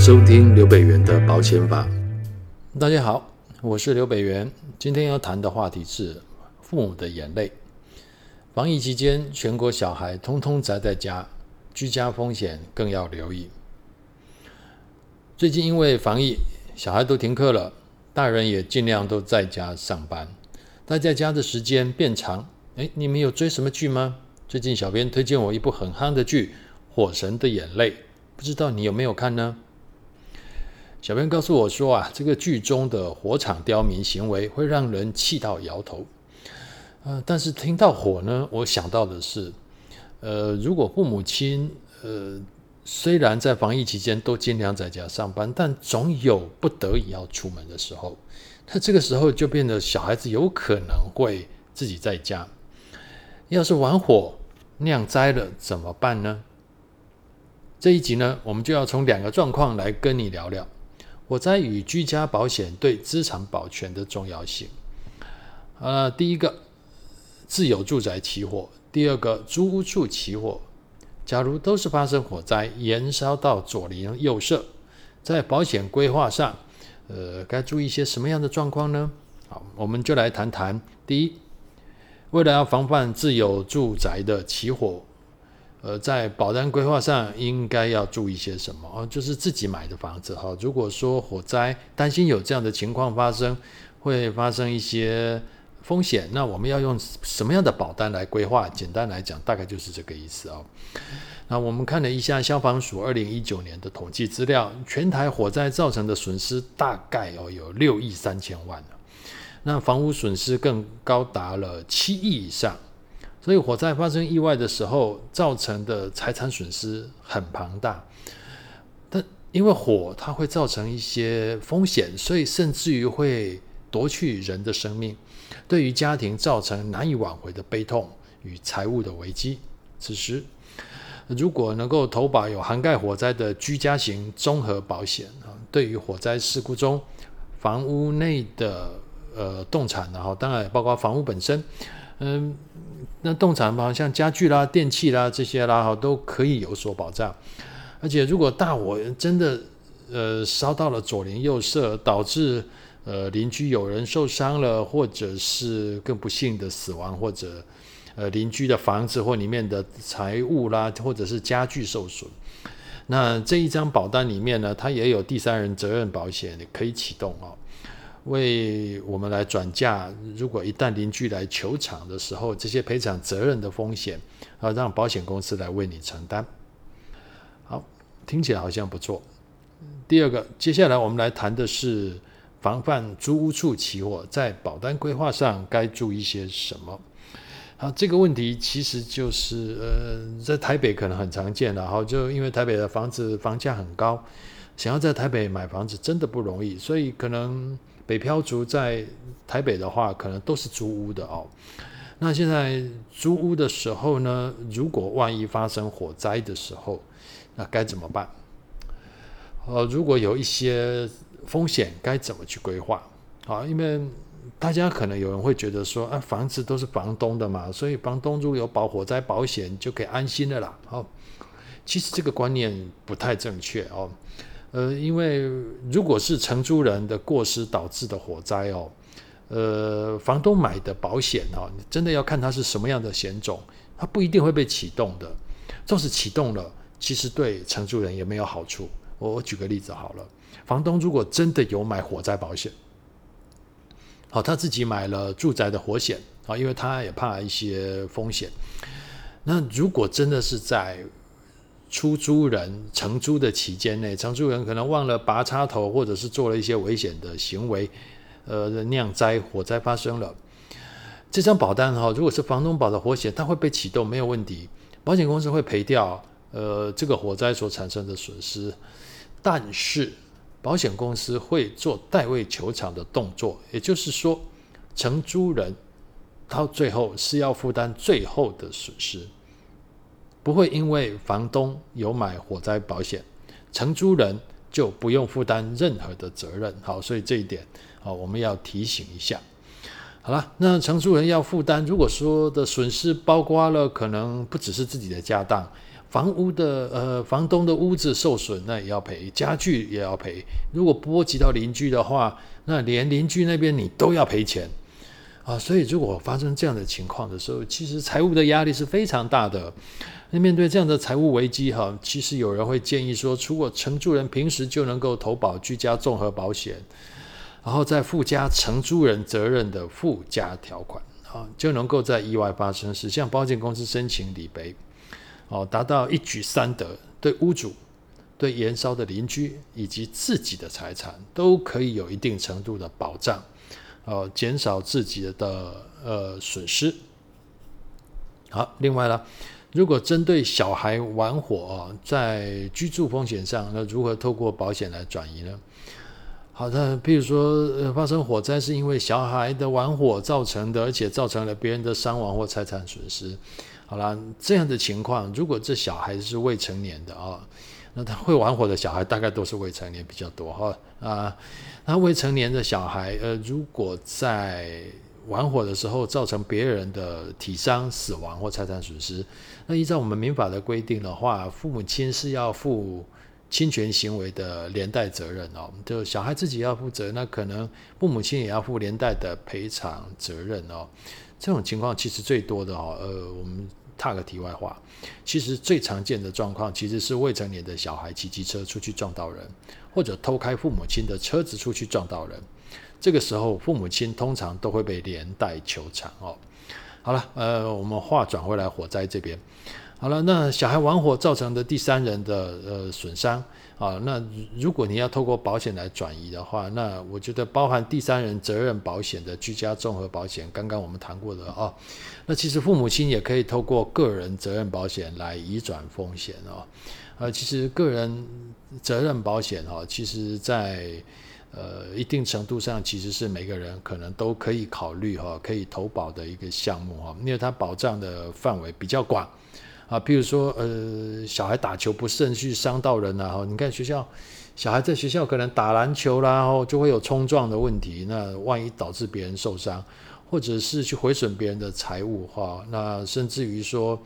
收听刘北元的保险法。大家好，我是刘北元。今天要谈的话题是父母的眼泪。防疫期间，全国小孩通通宅在家，居家风险更要留意。最近因为防疫，小孩都停课了，大人也尽量都在家上班，待在家的时间变长。诶，你们有追什么剧吗？最近小编推荐我一部很夯的剧《火神的眼泪》，不知道你有没有看呢？小编告诉我说啊，这个剧中的火场刁民行为会让人气到摇头。呃，但是听到火呢，我想到的是，呃，如果父母亲呃虽然在防疫期间都尽量在家上班，但总有不得已要出门的时候，那这个时候就变得小孩子有可能会自己在家。要是玩火酿灾了怎么办呢？这一集呢，我们就要从两个状况来跟你聊聊。火灾与居家保险对资产保全的重要性。呃，第一个，自有住宅起火；第二个，租屋处起火。假如都是发生火灾，延烧到左邻右舍，在保险规划上，呃，该注意一些什么样的状况呢？好，我们就来谈谈。第一，为了要防范自有住宅的起火。呃，在保单规划上应该要注意些什么？哦，就是自己买的房子哈，如果说火灾，担心有这样的情况发生，会发生一些风险，那我们要用什么样的保单来规划？简单来讲，大概就是这个意思哦。那我们看了一下消防署二零一九年的统计资料，全台火灾造成的损失大概哦有六亿三千万，那房屋损失更高达了七亿以上。所以火灾发生意外的时候，造成的财产损失很庞大。但因为火它会造成一些风险，所以甚至于会夺去人的生命，对于家庭造成难以挽回的悲痛与财务的危机。此时，如果能够投保有涵盖火灾的居家型综合保险啊，对于火灾事故中房屋内的呃动产，然后当然包括房屋本身。嗯，那动产嘛，像家具啦、电器啦这些啦，哈，都可以有所保障。而且，如果大火真的呃烧到了左邻右舍，导致呃邻居有人受伤了，或者是更不幸的死亡，或者呃邻居的房子或里面的财物啦，或者是家具受损，那这一张保单里面呢，它也有第三人责任保险可以启动哦。为我们来转嫁，如果一旦邻居来求偿的时候，这些赔偿责任的风险，啊，让保险公司来为你承担。好，听起来好像不错。第二个，接下来我们来谈的是防范租屋处起火，在保单规划上该注意些什么？好，这个问题其实就是，呃，在台北可能很常见的，哈，就因为台北的房子房价很高，想要在台北买房子真的不容易，所以可能。北漂族在台北的话，可能都是租屋的哦。那现在租屋的时候呢，如果万一发生火灾的时候，那该怎么办？呃，如果有一些风险，该怎么去规划？啊，因为大家可能有人会觉得说，啊，房子都是房东的嘛，所以房东如果有保火灾保险，就可以安心的啦。好，其实这个观念不太正确哦。呃，因为如果是承租人的过失导致的火灾哦，呃，房东买的保险哦，你真的要看它是什么样的险种，它不一定会被启动的。纵使启动了，其实对承租人也没有好处。我我举个例子好了，房东如果真的有买火灾保险，好，他自己买了住宅的火险啊，因为他也怕一些风险。那如果真的是在出租人承租的期间内，承租人可能忘了拔插头，或者是做了一些危险的行为，呃，酿灾火灾发生了。这张保单哈，如果是房东保的火险，它会被启动，没有问题，保险公司会赔掉呃这个火灾所产生的损失，但是保险公司会做代位求偿的动作，也就是说，承租人到最后是要负担最后的损失。不会因为房东有买火灾保险，承租人就不用负担任何的责任。好，所以这一点好，我们要提醒一下。好了，那承租人要负担，如果说的损失包括了可能不只是自己的家当，房屋的呃房东的屋子受损，那也要赔，家具也要赔。如果波及到邻居的话，那连邻居那边你都要赔钱啊。所以如果发生这样的情况的时候，其实财务的压力是非常大的。那面对这样的财务危机哈，其实有人会建议说，如果承租人平时就能够投保居家综合保险，然后再附加承租人责任的附加条款啊，就能够在意外发生时向保险公司申请理赔。哦，达到一举三得，对屋主、对延烧的邻居以及自己的财产都可以有一定程度的保障，呃，减少自己的呃损失。好，另外呢，如果针对小孩玩火啊，在居住风险上，那如何透过保险来转移呢？好的，譬如说，呃，发生火灾是因为小孩的玩火造成的，而且造成了别人的伤亡或财产损失。好了，这样的情况，如果这小孩是未成年的啊，那他会玩火的小孩大概都是未成年比较多哈啊。那未成年的小孩，呃，如果在玩火的时候造成别人的体伤、死亡或财产损失，那依照我们民法的规定的话，父母亲是要负侵权行为的连带责任哦。就小孩自己要负责，那可能父母亲也要负连带的赔偿责任哦。这种情况其实最多的哦，呃，我们。踏个题外话，其实最常见的状况，其实是未成年的小孩骑机车出去撞到人，或者偷开父母亲的车子出去撞到人。这个时候，父母亲通常都会被连带求偿哦。好了，呃，我们话转回来，火灾这边。好了，那小孩玩火造成的第三人的呃损伤。啊，那如果你要透过保险来转移的话，那我觉得包含第三人责任保险的居家综合保险，刚刚我们谈过的啊，那其实父母亲也可以透过个人责任保险来移转风险哦。呃，其实个人责任保险哦，其实在呃一定程度上，其实是每个人可能都可以考虑哈，可以投保的一个项目哈，因为它保障的范围比较广。啊，譬如说，呃，小孩打球不慎去伤到人了啊，你看学校，小孩在学校可能打篮球啦，然后就会有冲撞的问题，那万一导致别人受伤，或者是去毁损别人的财物哈，那甚至于说，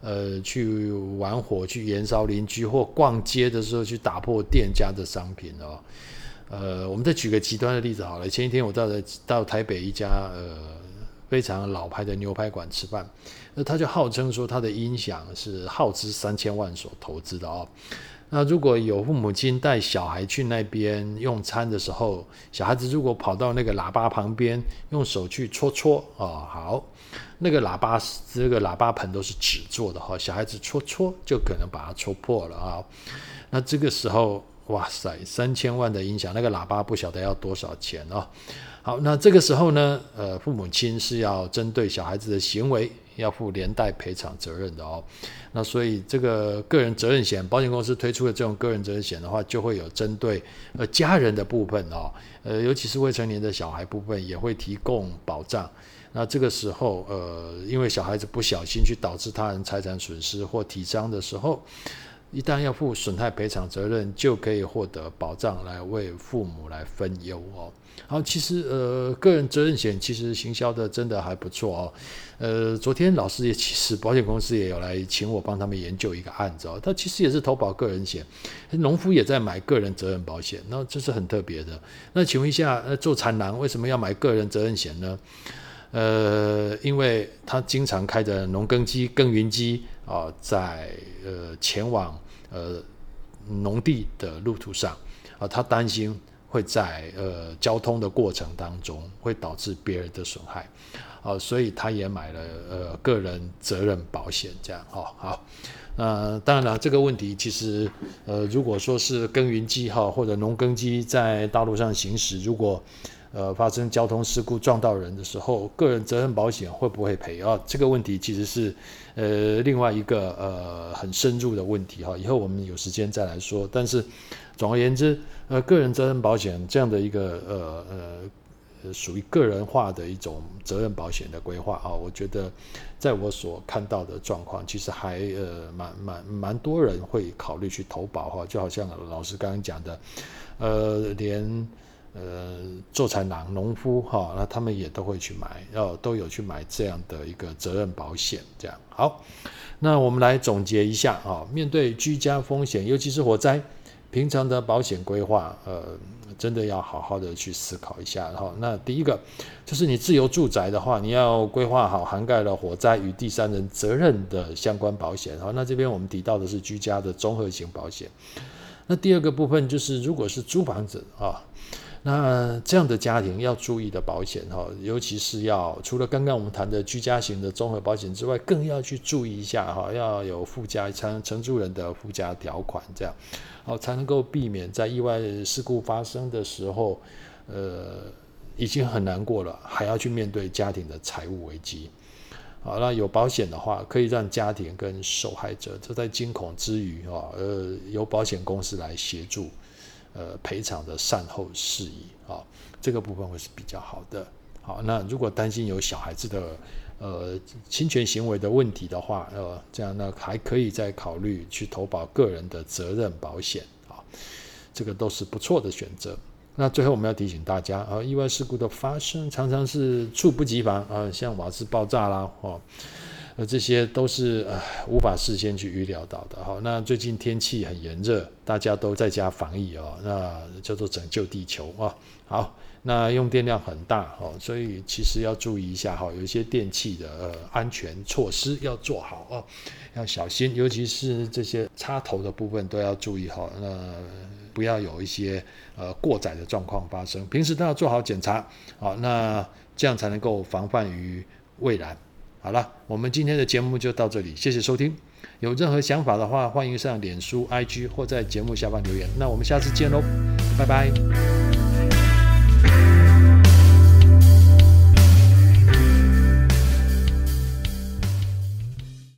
呃，去玩火去燃烧邻居，或逛街的时候去打破店家的商品哦，呃，我们再举个极端的例子好了，前一天我到了到台北一家呃。非常老牌的牛排馆吃饭，那他就号称说他的音响是耗资三千万所投资的哦。那如果有父母亲带小孩去那边用餐的时候，小孩子如果跑到那个喇叭旁边，用手去戳戳哦，好，那个喇叭这个喇叭盆都是纸做的哈，小孩子戳戳就可能把它戳破了啊。那这个时候，哇塞，三千万的音响，那个喇叭不晓得要多少钱哦。好，那这个时候呢，呃，父母亲是要针对小孩子的行为要负连带赔偿责任的哦。那所以这个个人责任险，保险公司推出的这种个人责任险的话，就会有针对呃家人的部分哦，呃，尤其是未成年的小孩部分也会提供保障。那这个时候，呃，因为小孩子不小心去导致他人财产损失或体伤的时候，一旦要负损害赔偿责任，就可以获得保障来为父母来分忧哦。好，其实呃，个人责任险其实行销的真的还不错哦。呃，昨天老师也其实保险公司也有来请我帮他们研究一个案子哦。他其实也是投保个人险，农夫也在买个人责任保险，那这是很特别的。那请问一下，呃，做产郎为什么要买个人责任险呢？呃，因为他经常开着农耕机、耕耘机啊，在呃前往呃农地的路途上啊，他担心。会在呃交通的过程当中会导致别人的损害，啊，所以他也买了呃个人责任保险，这样哈好。呃当然了，这个问题其实呃如果说是耕耘机哈或者农耕机在道路上行驶，如果呃发生交通事故撞到人的时候，个人责任保险会不会赔啊？这个问题其实是呃另外一个呃很深入的问题哈，以后我们有时间再来说。但是总而言之。呃，个人责任保险这样的一个呃呃，属于个人化的一种责任保险的规划啊，我觉得在我所看到的状况，其实还呃蛮蛮蛮多人会考虑去投保哈，就好像老师刚刚讲的，呃，连呃做产郎、农夫哈，那他们也都会去买，要都有去买这样的一个责任保险。这样好，那我们来总结一下啊，面对居家风险，尤其是火灾。平常的保险规划，呃，真的要好好的去思考一下。哈，那第一个就是你自由住宅的话，你要规划好涵盖了火灾与第三人责任的相关保险。好，那这边我们提到的是居家的综合型保险。那第二个部分就是，如果是租房子啊。那这样的家庭要注意的保险哈，尤其是要除了刚刚我们谈的居家型的综合保险之外，更要去注意一下哈，要有附加承承租人的附加条款，这样好才能够避免在意外事故发生的时候，呃，已经很难过了，还要去面对家庭的财务危机。好，那有保险的话，可以让家庭跟受害者就在惊恐之余啊，呃，由保险公司来协助。呃，赔偿的善后事宜啊，这个部分会是比较好的。好，那如果担心有小孩子的呃侵权行为的问题的话，呃，这样呢还可以再考虑去投保个人的责任保险啊，这个都是不错的选择。那最后我们要提醒大家啊，意外事故的发生常常是猝不及防啊，像瓦斯爆炸啦，哦。呃，这些都是呃无法事先去预料到的。好，那最近天气很炎热，大家都在家防疫哦，那叫做拯救地球啊。好，那用电量很大哦，所以其实要注意一下哈，有一些电器的呃安全措施要做好哦，要小心，尤其是这些插头的部分都要注意好，那不要有一些呃过载的状况发生。平时都要做好检查，好，那这样才能够防范于未然。好了，我们今天的节目就到这里，谢谢收听。有任何想法的话，欢迎上脸书、IG 或在节目下方留言。那我们下次见喽，拜拜。